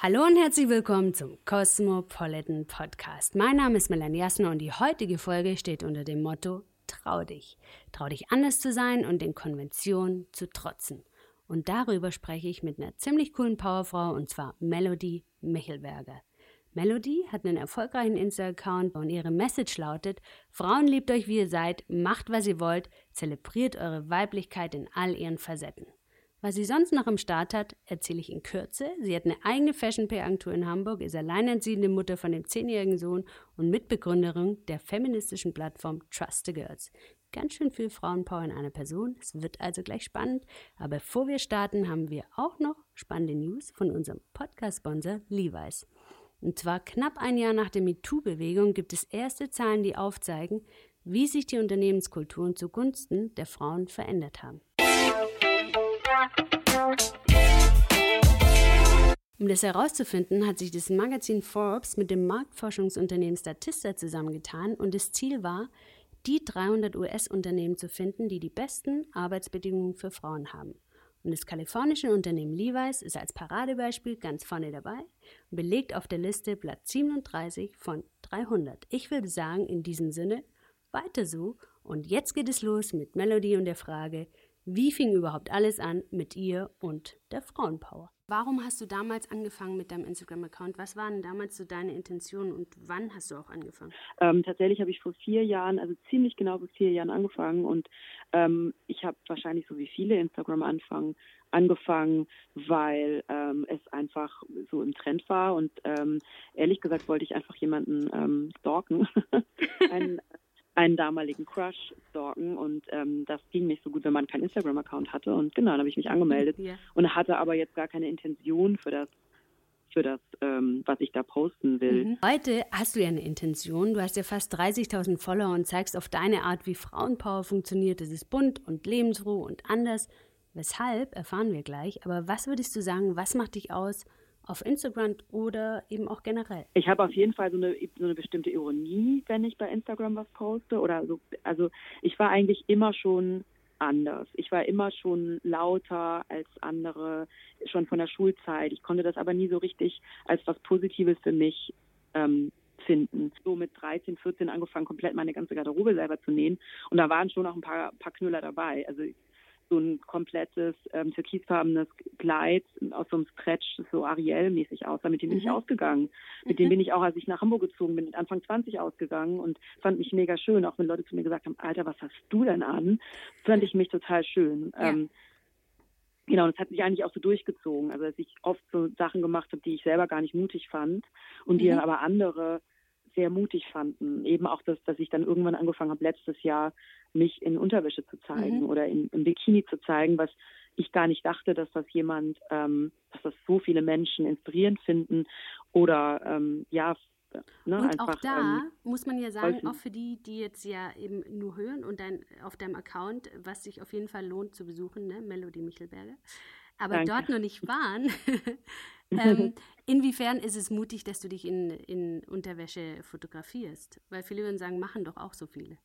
Hallo und herzlich willkommen zum Cosmopolitan Podcast. Mein Name ist Melanie Jasner und die heutige Folge steht unter dem Motto Trau dich. Trau dich anders zu sein und den Konventionen zu trotzen. Und darüber spreche ich mit einer ziemlich coolen Powerfrau und zwar Melody Michelberger. Melody hat einen erfolgreichen Insta-Account und ihre Message lautet: Frauen liebt euch wie ihr seid, macht was ihr wollt, zelebriert eure Weiblichkeit in all ihren Facetten. Was sie sonst noch im Start hat, erzähle ich in Kürze. Sie hat eine eigene Fashion-PR-Agentur in Hamburg, ist alleinerziehende Mutter von dem zehnjährigen Sohn und Mitbegründerin der feministischen Plattform Trust the Girls. Ganz schön viel Frauenpower in einer Person. Es wird also gleich spannend. Aber bevor wir starten, haben wir auch noch spannende News von unserem Podcast-Sponsor Levi's. Und zwar knapp ein Jahr nach der MeToo-Bewegung gibt es erste Zahlen, die aufzeigen, wie sich die Unternehmenskulturen zugunsten der Frauen verändert haben. Um das herauszufinden, hat sich das Magazin Forbes mit dem Marktforschungsunternehmen Statista zusammengetan und das Ziel war, die 300 US-Unternehmen zu finden, die die besten Arbeitsbedingungen für Frauen haben. Und das kalifornische Unternehmen Levi's ist als Paradebeispiel ganz vorne dabei und belegt auf der Liste Platz 37 von 300. Ich würde sagen, in diesem Sinne, weiter so. Und jetzt geht es los mit Melody und der Frage, wie fing überhaupt alles an mit ihr und der Frauenpower? Warum hast du damals angefangen mit deinem Instagram-Account? Was waren damals so deine Intentionen und wann hast du auch angefangen? Ähm, tatsächlich habe ich vor vier Jahren, also ziemlich genau vor vier Jahren angefangen und ähm, ich habe wahrscheinlich so wie viele Instagram anfangen, angefangen, weil ähm, es einfach so im Trend war und ähm, ehrlich gesagt wollte ich einfach jemanden ähm, stalken, einen, einen damaligen Crush stalken und ähm, das ging nicht so gut, wenn man keinen Instagram-Account hatte und genau, dann habe ich mich angemeldet ja. und hatte aber jetzt gar keine Intention für das für das, ähm, was ich da posten will. Mhm. Heute hast du ja eine Intention. Du hast ja fast 30.000 Follower und zeigst auf deine Art, wie Frauenpower funktioniert. Es ist bunt und lebensfroh und anders. Weshalb erfahren wir gleich. Aber was würdest du sagen, was macht dich aus auf Instagram oder eben auch generell? Ich habe auf jeden Fall so eine, so eine bestimmte Ironie, wenn ich bei Instagram was poste oder so. Also ich war eigentlich immer schon anders. Ich war immer schon lauter als andere, schon von der Schulzeit. Ich konnte das aber nie so richtig als was Positives für mich ähm, finden. So mit 13, 14 angefangen, komplett meine ganze Garderobe selber zu nähen. Und da waren schon auch ein paar, paar Knüller dabei. Also so ein komplettes ähm, türkisfarbenes Kleid aus so einem Stretch, das so Ariel-mäßig aussah. Mit dem bin mhm. ich ausgegangen. Mit mhm. dem bin ich auch, als ich nach Hamburg gezogen bin, Anfang 20 ausgegangen und fand mich mega schön. Auch wenn Leute zu mir gesagt haben, Alter, was hast du denn an? Fand ich mich total schön. Ja. Ähm, Genau, und es hat sich eigentlich auch so durchgezogen. Also, dass ich oft so Sachen gemacht habe, die ich selber gar nicht mutig fand und die mhm. dann aber andere sehr mutig fanden. Eben auch, dass, dass ich dann irgendwann angefangen habe, letztes Jahr mich in Unterwäsche zu zeigen mhm. oder in, im Bikini zu zeigen, was ich gar nicht dachte, dass das jemand, ähm, dass das so viele Menschen inspirierend finden oder ähm, ja, Ne, und einfach, auch da ähm, muss man ja sagen, auch für die, die jetzt ja eben nur hören und dann auf deinem Account, was sich auf jeden Fall lohnt zu besuchen, ne, Melody Michelberger, aber Danke. dort noch nicht waren, ähm, inwiefern ist es mutig, dass du dich in, in Unterwäsche fotografierst? Weil viele würden sagen, machen doch auch so viele.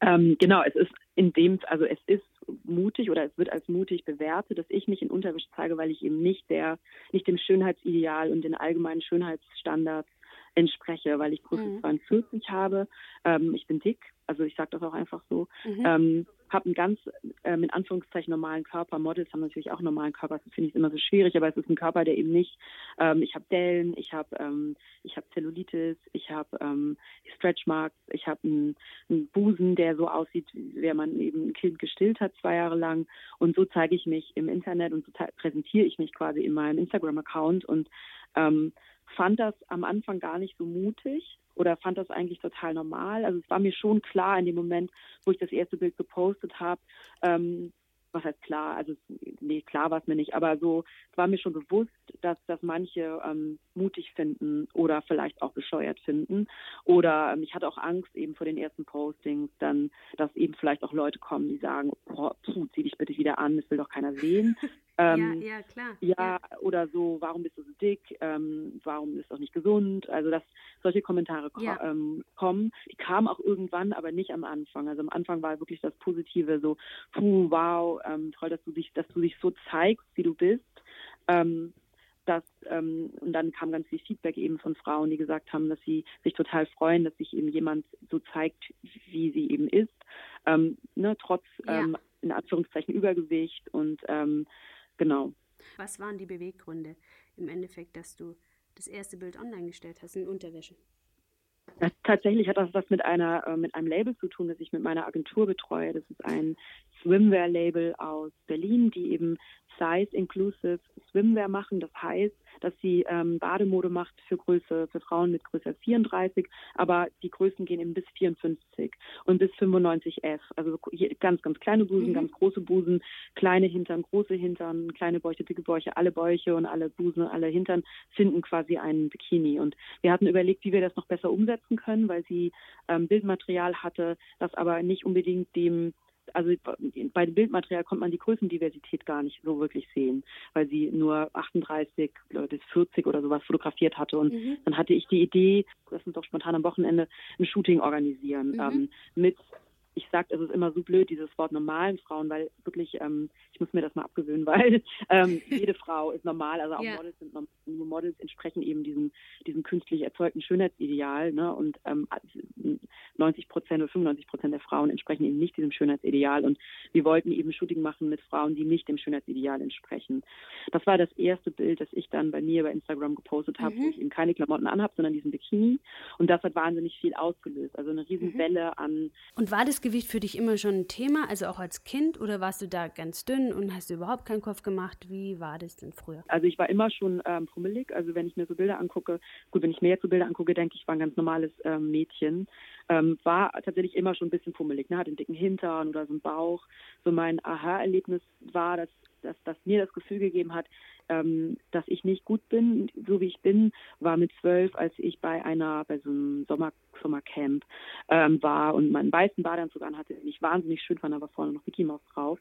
Ähm, genau, es ist in dem, also es ist mutig oder es wird als mutig bewertet, dass ich mich in Unterwäsche zeige, weil ich eben nicht der, nicht dem Schönheitsideal und den allgemeinen Schönheitsstandards entspreche, weil ich Größe mhm. 42 habe. Ähm, ich bin dick, also ich sage das auch einfach so. Mhm. Ähm, habe einen ganz ähm, in Anführungszeichen normalen Körper. Models haben natürlich auch normalen Körper. Das finde ich immer so schwierig, aber es ist ein Körper, der eben nicht. Ähm, ich habe Dellen, ich habe ähm, ich habe Zellulitis, ich habe ähm, Stretchmarks, ich habe einen, einen Busen, der so aussieht, wie wenn man eben ein Kind gestillt hat zwei Jahre lang. Und so zeige ich mich im Internet und so präsentiere ich mich quasi in meinem Instagram-Account und ähm, fand das am Anfang gar nicht so mutig oder fand das eigentlich total normal. Also es war mir schon klar in dem Moment, wo ich das erste Bild gepostet habe, ähm, was heißt klar, also nee, klar war es mir nicht, aber so es war mir schon bewusst, dass dass manche ähm, mutig finden oder vielleicht auch bescheuert finden. Oder ähm, ich hatte auch Angst eben vor den ersten Postings, dann, dass eben vielleicht auch Leute kommen, die sagen, oh, puh, zieh dich bitte wieder an, das will doch keiner sehen. Ähm, ja, ja, klar. Ja, ja, oder so, warum bist du so dick? Ähm, warum ist doch nicht gesund? Also, dass solche Kommentare ko ja. ähm, kommen. Die kamen auch irgendwann, aber nicht am Anfang. Also am Anfang war wirklich das Positive so, puh, wow, ähm, toll, dass du dich, dass du dich so zeigst, wie du bist. Ähm, dass, ähm, und dann kam ganz viel Feedback eben von Frauen, die gesagt haben, dass sie sich total freuen, dass sich eben jemand so zeigt, wie sie eben ist, ne, trotz in Anführungszeichen Übergewicht und ähm, genau. Was waren die Beweggründe im Endeffekt, dass du das erste Bild online gestellt hast in Unterwäsche? Ja, tatsächlich hat das was mit einer äh, mit einem Label zu tun, das ich mit meiner Agentur betreue. Das ist ein Swimwear-Label aus Berlin, die eben Size Inclusive Swimwear machen. Das heißt, dass sie ähm, Bademode macht für Größe, für Frauen mit Größe 34, aber die Größen gehen eben bis 54 und bis 95F. Also ganz, ganz kleine Busen, mhm. ganz große Busen, kleine Hintern, große Hintern, kleine Bäuche, dicke Bäuche, alle Bäuche und alle Busen und alle Hintern finden quasi einen Bikini. Und wir hatten überlegt, wie wir das noch besser umsetzen können, weil sie ähm, Bildmaterial hatte, das aber nicht unbedingt dem also bei dem Bildmaterial konnte man die Größendiversität gar nicht so wirklich sehen, weil sie nur 38 bis 40 oder sowas fotografiert hatte. Und mhm. dann hatte ich die Idee, lass uns doch spontan am Wochenende ein Shooting organisieren mhm. ähm, mit ich sage, es ist immer so blöd, dieses Wort normalen Frauen, weil wirklich, ähm, ich muss mir das mal abgewöhnen, weil ähm, jede Frau ist normal, also auch yeah. Models sind normal, Models entsprechen eben diesem, diesem künstlich erzeugten Schönheitsideal, ne? Und ähm, 90 Prozent oder 95 Prozent der Frauen entsprechen eben nicht diesem Schönheitsideal. Und wir wollten eben Shooting machen mit Frauen, die nicht dem Schönheitsideal entsprechen. Das war das erste Bild, das ich dann bei mir bei Instagram gepostet habe, mhm. wo ich eben keine Klamotten anhabe, sondern diesen Bikini. Und das hat wahnsinnig viel ausgelöst. Also eine Riesenwelle mhm. an. Und war das Gewicht für dich immer schon ein Thema, also auch als Kind, oder warst du da ganz dünn und hast du überhaupt keinen Kopf gemacht? Wie war das denn früher? Also ich war immer schon ähm, pummelig. Also wenn ich mir so Bilder angucke, gut, wenn ich mir jetzt so Bilder angucke, denke ich, ich war ein ganz normales ähm, Mädchen. Ähm, war tatsächlich immer schon ein bisschen pummelig, ne? hatte einen dicken Hintern oder so einen Bauch. So mein Aha-Erlebnis war, dass, dass, dass mir das Gefühl gegeben hat, ähm, dass ich nicht gut bin, so wie ich bin, war mit zwölf, als ich bei einer, bei so einem Sommer, Sommercamp ähm, war und meinen weißen Badeanzug anhatte, den ich wahnsinnig schön fand, da war vorne noch Mickey Mouse drauf.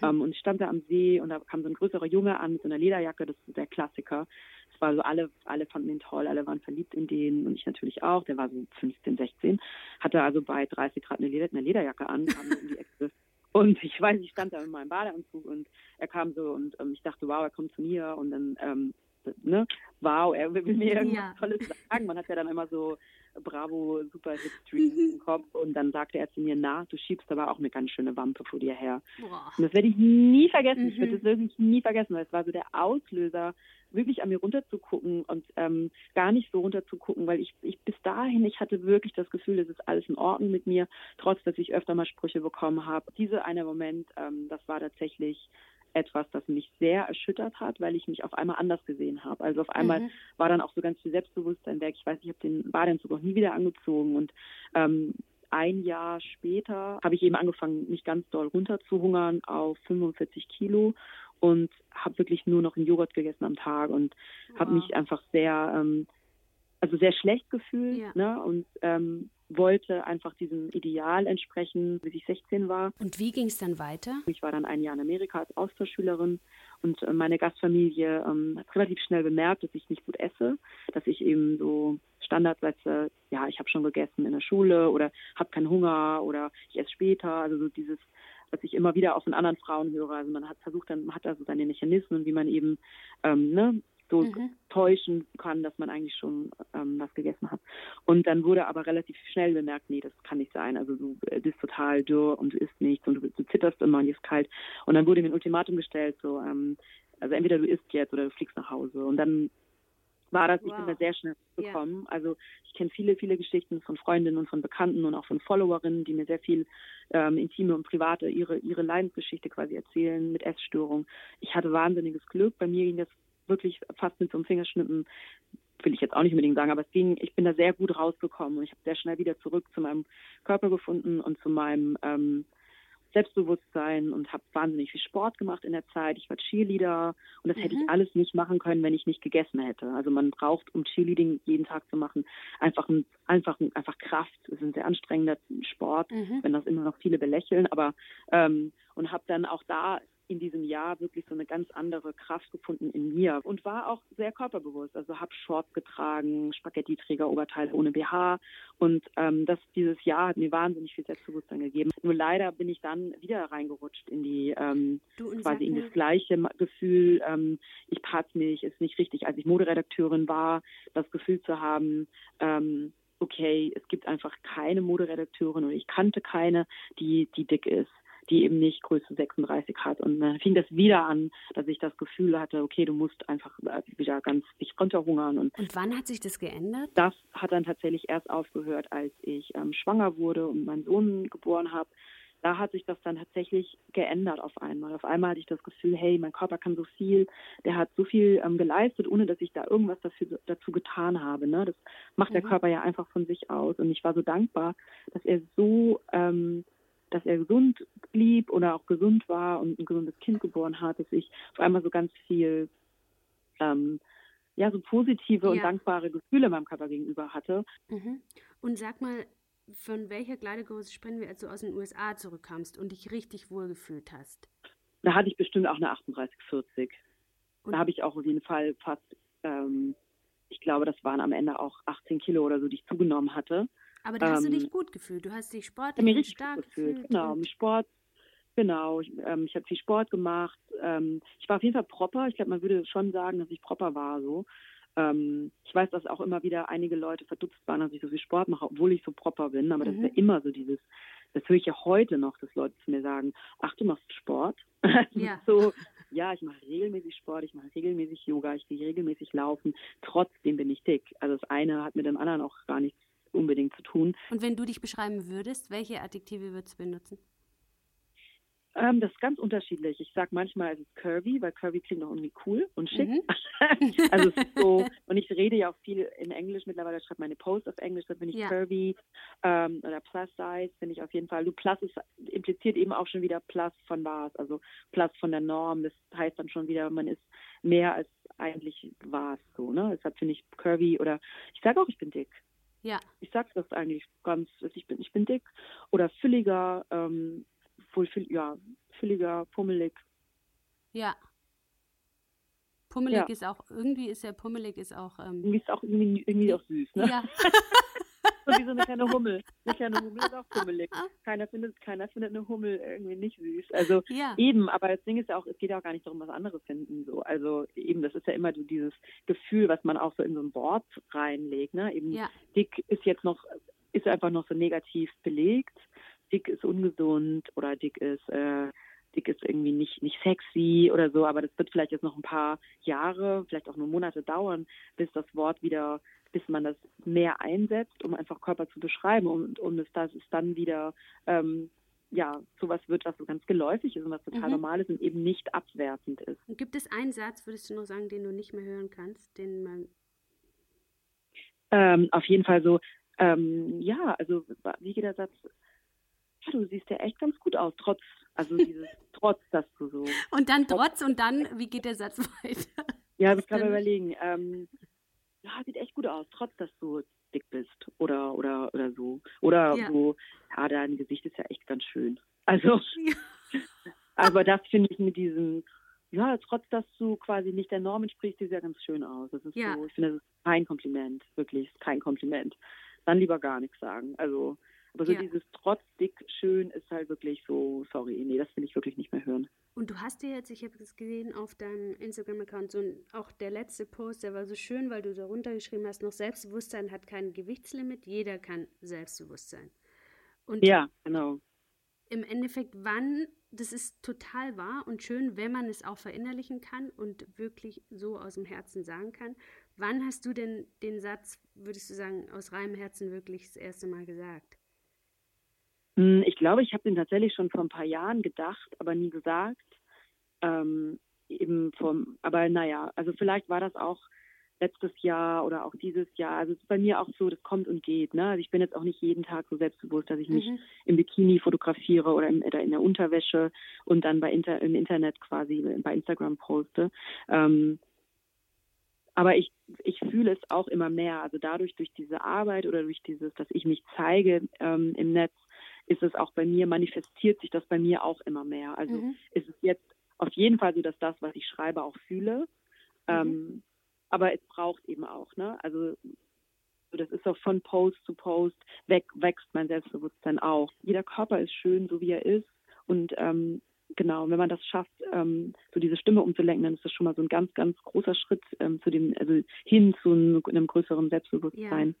Mhm. Ähm, und ich stand da am See und da kam so ein größerer Junge an mit so einer Lederjacke, das ist der Klassiker. Es war so, alle, alle fanden ihn toll, alle waren verliebt in den und ich natürlich auch. Der war so 15, 16, hatte also bei 30 Grad eine, Leder, eine Lederjacke an, kam in die Ecke und ich weiß, ich stand da in meinem Badeanzug und er kam so und ähm, ich dachte, wow, er kommt zu mir und dann, ähm, ne, wow, er will mir irgendwas ja. Tolles sagen. Man hat ja dann immer so Bravo Super Hit Streams im Kopf und dann sagte er zu mir, na, du schiebst aber auch eine ganz schöne Wampe vor dir her. Boah. Und das werde ich nie vergessen. Mhm. Ich werde das wirklich nie vergessen, weil es war so der Auslöser wirklich an mir runterzugucken und ähm, gar nicht so runterzugucken, weil ich, ich bis dahin, ich hatte wirklich das Gefühl, es ist alles in Ordnung mit mir, trotz dass ich öfter mal Sprüche bekommen habe. Dieser eine Moment, ähm, das war tatsächlich etwas, das mich sehr erschüttert hat, weil ich mich auf einmal anders gesehen habe. Also auf einmal mhm. war dann auch so ganz viel Selbstbewusstsein weg. Ich weiß, ich habe den Badeanzug auch nie wieder angezogen und ähm, ein Jahr später habe ich eben angefangen, mich ganz doll runterzuhungern auf 45 Kilo und habe wirklich nur noch einen Joghurt gegessen am Tag und wow. habe mich einfach sehr, ähm, also sehr schlecht gefühlt ja. ne? und ähm, wollte einfach diesem Ideal entsprechen, bis ich 16 war. Und wie ging es dann weiter? Ich war dann ein Jahr in Amerika als Austauschschülerin und äh, meine Gastfamilie ähm, hat relativ schnell bemerkt, dass ich nicht gut esse, dass ich eben so Standardsätze, ja, ich habe schon gegessen in der Schule oder habe keinen Hunger oder ich esse später, also so dieses was ich immer wieder auch von anderen Frauen höre. Also man hat versucht, dann man hat also seine Mechanismen, wie man eben ähm, ne, so mhm. täuschen kann, dass man eigentlich schon ähm, was gegessen hat. Und dann wurde aber relativ schnell bemerkt, nee, das kann nicht sein. Also du bist total dürr und du isst nichts und du, du zitterst immer und dir ist kalt. Und dann wurde mir ein Ultimatum gestellt, so, ähm, also entweder du isst jetzt oder du fliegst nach Hause. Und dann war das, wow. ich bin da sehr schnell gekommen. Yeah. Also ich kenne viele, viele Geschichten von Freundinnen und von Bekannten und auch von Followerinnen, die mir sehr viel ähm, intime und private, ihre, ihre Leidensgeschichte quasi erzählen mit Essstörung. Ich hatte wahnsinniges Glück. Bei mir ging das wirklich fast mit so einem Fingerschnippen will ich jetzt auch nicht unbedingt sagen, aber es ging, ich bin da sehr gut rausgekommen und ich habe sehr schnell wieder zurück zu meinem Körper gefunden und zu meinem ähm, Selbstbewusstsein und habe wahnsinnig viel Sport gemacht in der Zeit. Ich war Cheerleader und das mhm. hätte ich mhm. alles nicht machen können, wenn ich nicht gegessen hätte. Also man braucht, um Cheerleading jeden Tag zu machen, einfach ein, einfach ein, einfach Kraft. Es ist ein sehr anstrengender Sport, mhm. wenn das immer noch viele belächeln. Aber ähm, und habe dann auch da in diesem Jahr wirklich so eine ganz andere Kraft gefunden in mir und war auch sehr körperbewusst. Also habe Shorts getragen, Spaghetti-Träger, Oberteil ohne BH und ähm, das dieses Jahr hat mir wahnsinnig viel Selbstbewusstsein gegeben. Nur leider bin ich dann wieder reingerutscht in die ähm, quasi in das gleiche Gefühl. Ähm, ich passe mich, ist nicht richtig. Als ich Moderedakteurin war, das Gefühl zu haben. Ähm, okay, es gibt einfach keine Moderedakteurin oder ich kannte keine, die, die dick ist die eben nicht Größe 36 hat. Und dann fing das wieder an, dass ich das Gefühl hatte, okay, du musst einfach wieder ganz dich runterhungern. Und, und wann hat sich das geändert? Das hat dann tatsächlich erst aufgehört, als ich ähm, schwanger wurde und meinen Sohn geboren habe da hat sich das dann tatsächlich geändert auf einmal. Auf einmal hatte ich das Gefühl, hey, mein Körper kann so viel, der hat so viel ähm, geleistet, ohne dass ich da irgendwas dafür, dazu getan habe. Ne? Das macht mhm. der Körper ja einfach von sich aus. Und ich war so dankbar, dass er so ähm, dass er gesund blieb oder auch gesund war und ein gesundes Kind geboren hat, dass ich auf einmal so ganz viel ähm, ja, so positive ja. und dankbare Gefühle meinem Körper gegenüber hatte. Mhm. Und sag mal, von welcher Kleidergröße sprechen wir, als du aus den USA zurückkamst und dich richtig wohlgefühlt hast? Da hatte ich bestimmt auch eine 38, 40. Und da habe ich auch auf jeden Fall fast, ähm, ich glaube, das waren am Ende auch 18 Kilo oder so, die ich zugenommen hatte. Aber da hast du dich ähm, gut gefühlt. Du hast dich sportlich und stark gefühlt. gefühlt. Genau, im Sport. Genau, ich, ähm, ich habe viel Sport gemacht. Ähm, ich war auf jeden Fall proper. Ich glaube, man würde schon sagen, dass ich proper war. So. Ähm, ich weiß, dass auch immer wieder einige Leute verdutzt waren, dass ich so viel Sport mache, obwohl ich so proper bin. Aber mhm. das ist ja mhm. immer so dieses, das höre ich ja heute noch, dass Leute zu mir sagen, ach, du machst Sport? Ja. so, ja, ich mache regelmäßig Sport, ich mache regelmäßig Yoga, ich gehe regelmäßig laufen. Trotzdem bin ich dick. Also das eine hat mit dem anderen auch gar nichts unbedingt zu tun. Und wenn du dich beschreiben würdest, welche Adjektive würdest du benutzen? Ähm, das ist ganz unterschiedlich. Ich sage manchmal, es ist curvy, weil curvy klingt auch irgendwie cool und schick. Mhm. also es ist so, und ich rede ja auch viel in Englisch mittlerweile, ich schreibe meine Posts auf Englisch, da bin ich ja. curvy ähm, oder plus size, finde ich auf jeden Fall. Du plus ist, impliziert eben auch schon wieder plus von was, also plus von der Norm. Das heißt dann schon wieder, man ist mehr als eigentlich war es so, ne? Deshalb finde ich curvy oder ich sage auch, ich bin dick. Ja. Ich sage das eigentlich ganz, ich bin, ich bin dick oder fülliger, ähm, wohl ja, fülliger, pummelig. Ja. Pummelig ja. ist auch, irgendwie ist ja pummelig ist auch. Ähm, irgendwie ist auch irgendwie, irgendwie auch süß, ne? Ja. so wie so eine kleine Hummel. Eine kleine Hummel ist auch pummelig. Keiner findet, keiner findet eine Hummel irgendwie nicht süß. Also ja. eben, aber das Ding ist ja auch, es geht ja auch gar nicht darum, was andere finden. So. Also eben, das ist ja immer so dieses Gefühl, was man auch so in so ein Wort reinlegt. Ne? Eben ja. dick ist jetzt noch, ist einfach noch so negativ belegt. Dick ist ungesund oder dick ist äh, dick ist irgendwie nicht, nicht sexy oder so, aber das wird vielleicht jetzt noch ein paar Jahre, vielleicht auch nur Monate dauern, bis das Wort wieder, bis man das mehr einsetzt, um einfach Körper zu beschreiben und, und es, dass es dann wieder ähm, ja, sowas wird, was so ganz geläufig ist und was total mhm. normal ist und eben nicht abwertend ist. Und gibt es einen Satz, würdest du noch sagen, den du nicht mehr hören kannst, den man ähm, auf jeden Fall so, ähm, ja, also wie geht der Satz? Ja, du siehst ja echt ganz gut aus, trotz also dieses Trotz, dass du so. Und dann Trotz und dann, wie geht der Satz weiter? Ja, ich kann mir überlegen. Ähm, ja, sieht echt gut aus, trotz dass du dick bist oder oder oder so. Oder ja. so, ja, dein Gesicht ist ja echt ganz schön. Also, ja. aber das finde ich mit diesem, ja, trotz dass du quasi nicht der Norm entsprichst, sieht ja ganz schön aus. Das ist ja. so, ich finde, das ist kein Kompliment, wirklich kein Kompliment. Dann lieber gar nichts sagen. Also, aber so ja. dieses trotz dick schön ist halt wirklich so, sorry, nee, das will ich wirklich nicht mehr hören. Und du hast dir jetzt, ich habe es gesehen auf deinem Instagram-Account, so ein, auch der letzte Post, der war so schön, weil du darunter geschrieben hast, noch Selbstbewusstsein hat kein Gewichtslimit, jeder kann selbstbewusst sein. Und ja, genau. Im Endeffekt, wann, das ist total wahr und schön, wenn man es auch verinnerlichen kann und wirklich so aus dem Herzen sagen kann. Wann hast du denn den Satz, würdest du sagen, aus reinem Herzen wirklich das erste Mal gesagt? Hm, ich glaube, ich habe den tatsächlich schon vor ein paar Jahren gedacht, aber nie gesagt. Ähm, eben vom, aber naja, also vielleicht war das auch letztes Jahr oder auch dieses Jahr. Also es ist bei mir auch so, das kommt und geht. Ne? Also ich bin jetzt auch nicht jeden Tag so selbstbewusst, dass ich mich mhm. im Bikini fotografiere oder, im, oder, in der Unterwäsche und dann bei Inter, im Internet quasi bei Instagram poste. Ähm, aber ich, ich fühle es auch immer mehr. Also dadurch, durch diese Arbeit oder durch dieses, dass ich mich zeige ähm, im Netz, ist es auch bei mir, manifestiert sich das bei mir auch immer mehr. Also mhm. ist es jetzt auf jeden Fall so, dass das, was ich schreibe, auch fühle. Mhm. Ähm, aber es braucht eben auch, ne? Also das ist auch von Post zu Post weg, wächst mein Selbstbewusstsein auch. Jeder Körper ist schön, so wie er ist. Und ähm, genau, wenn man das schafft, ähm, so diese Stimme umzulenken, dann ist das schon mal so ein ganz, ganz großer Schritt ähm, zu dem, also hin zu einem, einem größeren Selbstbewusstsein. Ja.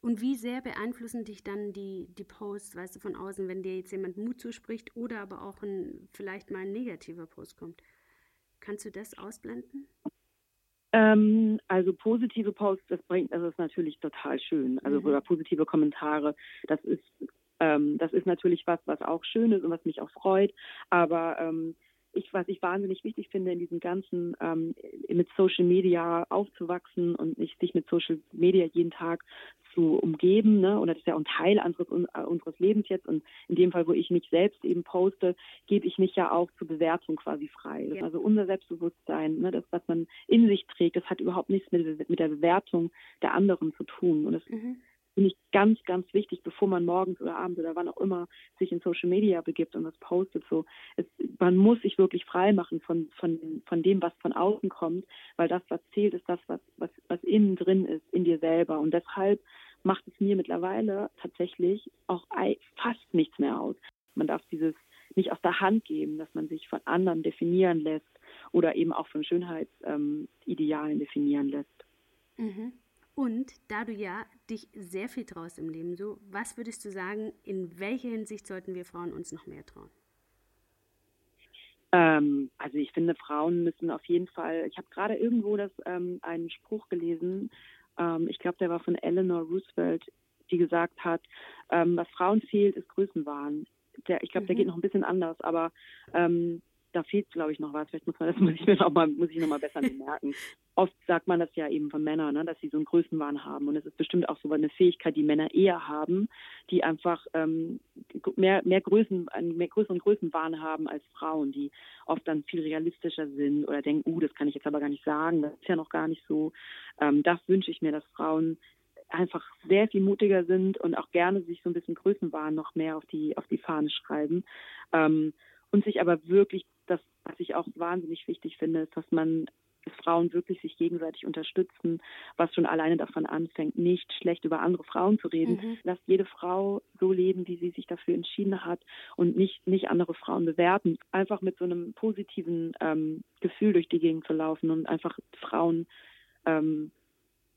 Und wie sehr beeinflussen dich dann die, die Posts, weißt du, von außen, wenn dir jetzt jemand Mut zuspricht oder aber auch ein, vielleicht mal ein negativer Post kommt? Kannst du das ausblenden? Ähm, also positive Posts, das bringt, das ist natürlich total schön. Also mhm. oder positive Kommentare, das ist ähm, das ist natürlich was, was auch schön ist und was mich auch freut. Aber ähm, ich, was ich wahnsinnig wichtig finde, in diesem ganzen ähm, mit Social Media aufzuwachsen und nicht sich mit Social Media jeden Tag zu umgeben, ne? Und das ist ja ein Teil unseres, äh, unseres Lebens jetzt. Und in dem Fall, wo ich mich selbst eben poste, gebe ich mich ja auch zur Bewertung quasi frei. Ja. Also unser Selbstbewusstsein, ne, das, was man in sich trägt, das hat überhaupt nichts mit, mit der Bewertung der anderen zu tun. Und das mhm finde ich ganz, ganz wichtig, bevor man morgens oder abends oder wann auch immer sich in Social Media begibt und was postet. So, es, man muss sich wirklich frei machen von, von, von dem, was von außen kommt, weil das, was zählt, ist das, was, was, was innen drin ist, in dir selber. Und deshalb macht es mir mittlerweile tatsächlich auch fast nichts mehr aus. Man darf dieses nicht aus der Hand geben, dass man sich von anderen definieren lässt oder eben auch von Schönheitsidealen ähm, definieren lässt. Mhm. Und da du ja dich sehr viel traust im Leben, so, was würdest du sagen, in welcher Hinsicht sollten wir Frauen uns noch mehr trauen? Ähm, also ich finde, Frauen müssen auf jeden Fall, ich habe gerade irgendwo das, ähm, einen Spruch gelesen, ähm, ich glaube, der war von Eleanor Roosevelt, die gesagt hat, ähm, was Frauen fehlt, ist Größenwahn. Der, ich glaube, mhm. der geht noch ein bisschen anders, aber ähm, da fehlt, glaube ich, noch was. Vielleicht muss man das muss ich mir noch mal, muss ich noch mal besser merken. Oft sagt man das ja eben von Männern, ne, dass sie so einen Größenwahn haben. Und es ist bestimmt auch so eine Fähigkeit, die Männer eher haben, die einfach ähm, mehr, mehr Größen, einen mehr größeren Größenwahn haben als Frauen, die oft dann viel realistischer sind oder denken, uh, das kann ich jetzt aber gar nicht sagen, das ist ja noch gar nicht so. Ähm, das wünsche ich mir, dass Frauen einfach sehr viel mutiger sind und auch gerne sich so ein bisschen Größenwahn noch mehr auf die auf die Fahne schreiben ähm, und sich aber wirklich das, was ich auch wahnsinnig wichtig finde, ist, dass man dass Frauen wirklich sich gegenseitig unterstützen, was schon alleine davon anfängt, nicht schlecht über andere Frauen zu reden. Mhm. Lass jede Frau so leben, wie sie sich dafür entschieden hat und nicht, nicht andere Frauen bewerten. Einfach mit so einem positiven ähm, Gefühl durch die Gegend zu laufen und einfach Frauen ähm,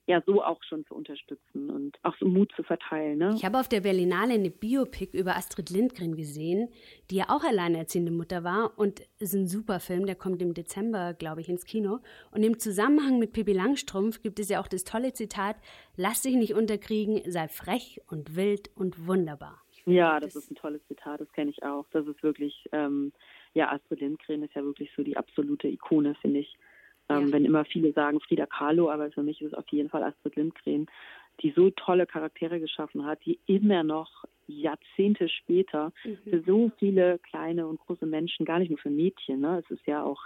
ja so auch schon zu unterstützen und auch so Mut zu verteilen. Ne? Ich habe auf der Berlinale eine Biopic über Astrid Lindgren gesehen, die ja auch alleinerziehende Mutter war und ist ein super Film, der kommt im Dezember, glaube ich, ins Kino. Und im Zusammenhang mit Pippi Langstrumpf gibt es ja auch das tolle Zitat, lass dich nicht unterkriegen, sei frech und wild und wunderbar. Ja, das, das ist ein tolles Zitat, das kenne ich auch. Das ist wirklich, ähm, ja, Astrid Lindgren ist ja wirklich so die absolute Ikone, finde ich. Ähm, ja. Wenn immer viele sagen Frida Kahlo, aber für mich ist es auf jeden Fall Astrid Lindgren, die so tolle Charaktere geschaffen hat, die immer noch Jahrzehnte später mhm. für so viele kleine und große Menschen, gar nicht nur für Mädchen, ne? es ist ja auch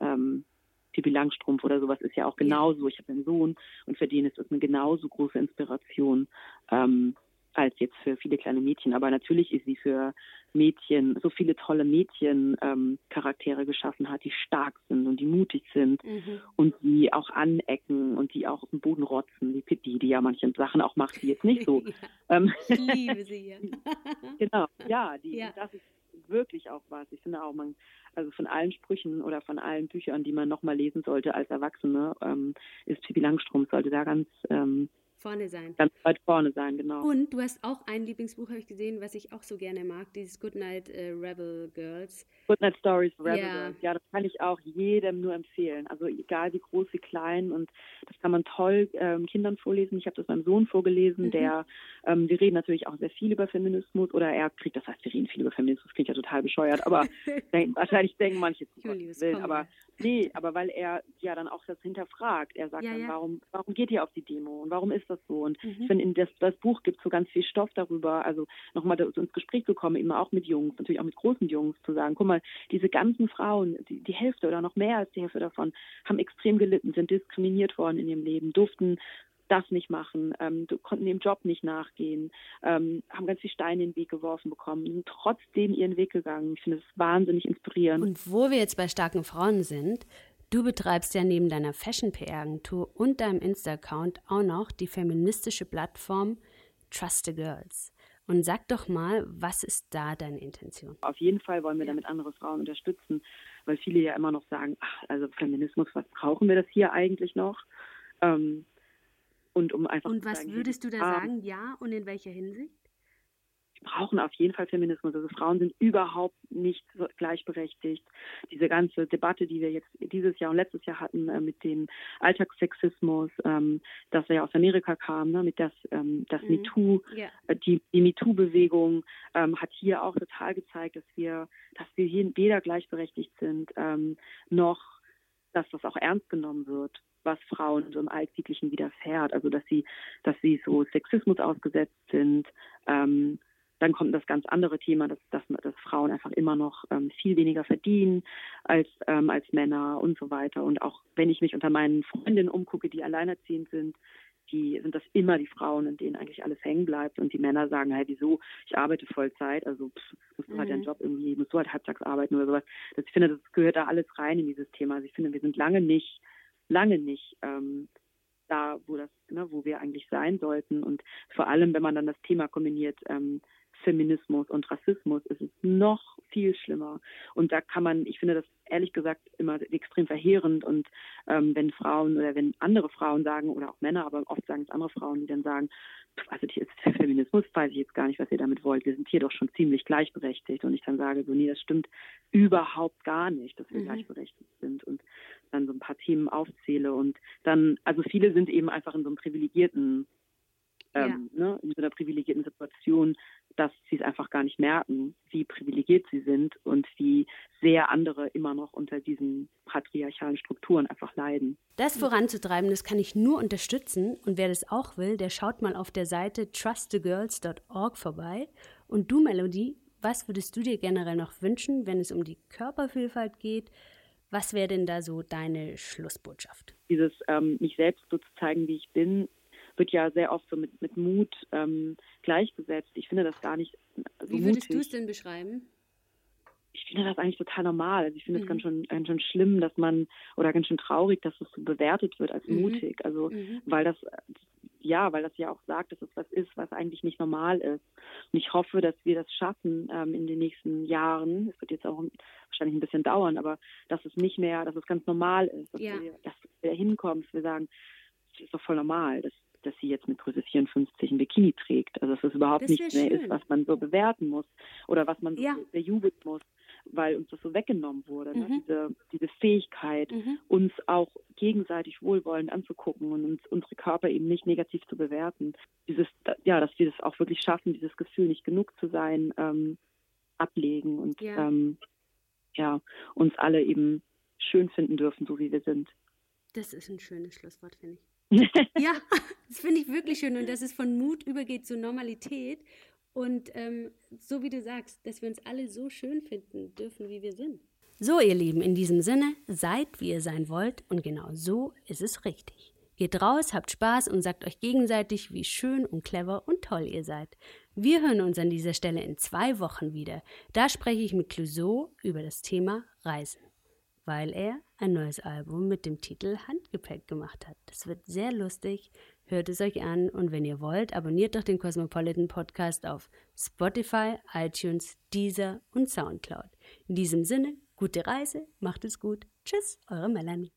ähm, Pippi Langstrumpf oder sowas ist ja auch genauso. Ich habe einen Sohn und für den ist es eine genauso große Inspiration. Ähm, als jetzt für viele kleine Mädchen. Aber natürlich ist sie für Mädchen, so viele tolle Mädchen-Charaktere ähm, geschaffen hat, die stark sind und die mutig sind mhm. und die auch anecken und die auch auf den Boden rotzen, wie Pippi, die ja manche Sachen auch macht, die jetzt nicht so. ja. ähm, ich liebe sie. Ja. genau, ja, die, ja. das ist wirklich auch was. Ich finde auch, man, also von allen Sprüchen oder von allen Büchern, die man nochmal lesen sollte als Erwachsene, ähm, ist Pippi Langstrumpf, sollte da ganz ähm, Vorne sein. Ganz weit vorne sein, genau. Und du hast auch ein Lieblingsbuch, habe ich gesehen, was ich auch so gerne mag, dieses Goodnight äh, Rebel Girls. Goodnight Stories Rebel ja. Girls. Ja, das kann ich auch jedem nur empfehlen. Also egal wie groß, wie klein und das kann man toll ähm, Kindern vorlesen. Ich habe das meinem Sohn vorgelesen, mhm. der, ähm, wir reden natürlich auch sehr viel über Feminismus oder er kriegt, das heißt, wir reden viel über Feminismus, klingt ja total bescheuert, aber denk, wahrscheinlich denken manche, zu will, aber nee, aber weil er ja dann auch das hinterfragt. Er sagt ja, dann, ja. warum, warum geht ihr auf die Demo und warum ist das so? Und mhm. ich finde, in das, das Buch gibt so ganz viel Stoff darüber, also nochmal ins Gespräch zu kommen, eben auch mit Jungs, natürlich auch mit großen Jungs, zu sagen, guck mal, diese ganzen Frauen, die, die Hälfte oder noch mehr als die Hälfte davon, haben extrem gelitten, sind diskriminiert worden in ihrem Leben, durften das nicht machen, ähm, konnten dem Job nicht nachgehen, ähm, haben ganz viele Steine in den Weg geworfen bekommen, sind trotzdem ihren Weg gegangen. Ich finde das wahnsinnig inspirierend. Und wo wir jetzt bei starken Frauen sind, Du betreibst ja neben deiner Fashion-PR-Agentur und deinem Insta-Account auch noch die feministische Plattform Trust the Girls. Und sag doch mal, was ist da deine Intention? Auf jeden Fall wollen wir damit andere Frauen unterstützen, weil viele ja immer noch sagen, ach, also Feminismus, was brauchen wir das hier eigentlich noch? Ähm, und um einfach Und was sagen, würdest du da sagen, ja, und in welcher Hinsicht? brauchen auf jeden Fall Feminismus. Also Frauen sind überhaupt nicht so gleichberechtigt. Diese ganze Debatte, die wir jetzt dieses Jahr und letztes Jahr hatten äh, mit dem Alltagssexismus, ähm, das ja aus Amerika kam, ne, mit das, ähm, das mhm. MeToo, yeah. äh, die, die MeToo-Bewegung ähm, hat hier auch total gezeigt, dass wir, dass wir hier weder gleichberechtigt sind, ähm, noch dass das auch ernst genommen wird was Frauen so im Alltäglichen widerfährt. Also dass sie, dass sie so Sexismus ausgesetzt sind, ähm, dann kommt das ganz andere Thema, dass, dass, dass Frauen einfach immer noch ähm, viel weniger verdienen als, ähm, als Männer und so weiter. Und auch wenn ich mich unter meinen Freundinnen umgucke, die alleinerziehend sind, die sind das immer die Frauen, in denen eigentlich alles hängen bleibt. Und die Männer sagen, hey, wieso, ich arbeite Vollzeit, also pff, musst du halt deinen mhm. Job irgendwie, musst du halt halbtags arbeiten oder sowas. Das, ich finde, das gehört da alles rein in dieses Thema. Also ich finde, wir sind lange nicht, lange nicht ähm, da, wo das, ne, wo wir eigentlich sein sollten. Und vor allem, wenn man dann das Thema kombiniert, ähm, Feminismus und Rassismus ist es noch viel schlimmer. Und da kann man, ich finde das ehrlich gesagt immer extrem verheerend. Und ähm, wenn Frauen oder wenn andere Frauen sagen, oder auch Männer, aber oft sagen es andere Frauen, die dann sagen, also die, Feminismus weiß ich jetzt gar nicht, was ihr damit wollt. Wir sind hier doch schon ziemlich gleichberechtigt. Und ich dann sage, so, nee, das stimmt überhaupt gar nicht, dass wir mhm. gleichberechtigt sind. Und dann so ein paar Themen aufzähle. Und dann, also viele sind eben einfach in so einem privilegierten ähm, ja. ne, in so einer privilegierten Situation, dass sie es einfach gar nicht merken, wie privilegiert sie sind und wie sehr andere immer noch unter diesen patriarchalen Strukturen einfach leiden. Das voranzutreiben, das kann ich nur unterstützen und wer das auch will, der schaut mal auf der Seite trustthegirls.org vorbei. Und du, Melody, was würdest du dir generell noch wünschen, wenn es um die Körpervielfalt geht? Was wäre denn da so deine Schlussbotschaft? Dieses ähm, mich selbst so zu zeigen, wie ich bin, wird ja sehr oft so mit, mit Mut ähm, gleichgesetzt. Ich finde das gar nicht so Wie würdest du es denn beschreiben? Ich finde das eigentlich total normal. Also ich finde es mhm. ganz schön, ganz schön schlimm, dass man oder ganz schön traurig, dass es so bewertet wird als mhm. mutig. Also mhm. weil das ja, weil das ja auch sagt, dass es was ist, was eigentlich nicht normal ist. Und ich hoffe, dass wir das schaffen ähm, in den nächsten Jahren. Es wird jetzt auch wahrscheinlich ein bisschen dauern, aber dass es nicht mehr, dass es ganz normal ist, dass, ja. wir, dass wir hinkommen, dass wir sagen, das ist doch voll normal. Das, dass sie jetzt mit Größe 54 ein Bikini trägt. Also dass es überhaupt nicht mehr schön. ist, was man so bewerten muss oder was man ja. so bejubeln muss, weil uns das so weggenommen wurde. Ne? Mhm. Diese, diese Fähigkeit, mhm. uns auch gegenseitig wohlwollend anzugucken und uns, unsere Körper eben nicht negativ zu bewerten. Dieses, ja, dass wir das auch wirklich schaffen, dieses Gefühl, nicht genug zu sein, ähm, ablegen und ja. Ähm, ja, uns alle eben schön finden dürfen, so wie wir sind. Das ist ein schönes Schlusswort, finde ich. ja, das finde ich wirklich schön und dass es von Mut übergeht zur Normalität und ähm, so wie du sagst, dass wir uns alle so schön finden dürfen, wie wir sind. So, ihr Lieben, in diesem Sinne, seid wie ihr sein wollt und genau so ist es richtig. Geht raus, habt Spaß und sagt euch gegenseitig, wie schön und clever und toll ihr seid. Wir hören uns an dieser Stelle in zwei Wochen wieder. Da spreche ich mit Clouseau über das Thema Reisen weil er ein neues Album mit dem Titel Handgepäck gemacht hat. Das wird sehr lustig. Hört es euch an und wenn ihr wollt, abonniert doch den Cosmopolitan Podcast auf Spotify, iTunes, Deezer und Soundcloud. In diesem Sinne, gute Reise, macht es gut. Tschüss, eure Melanie.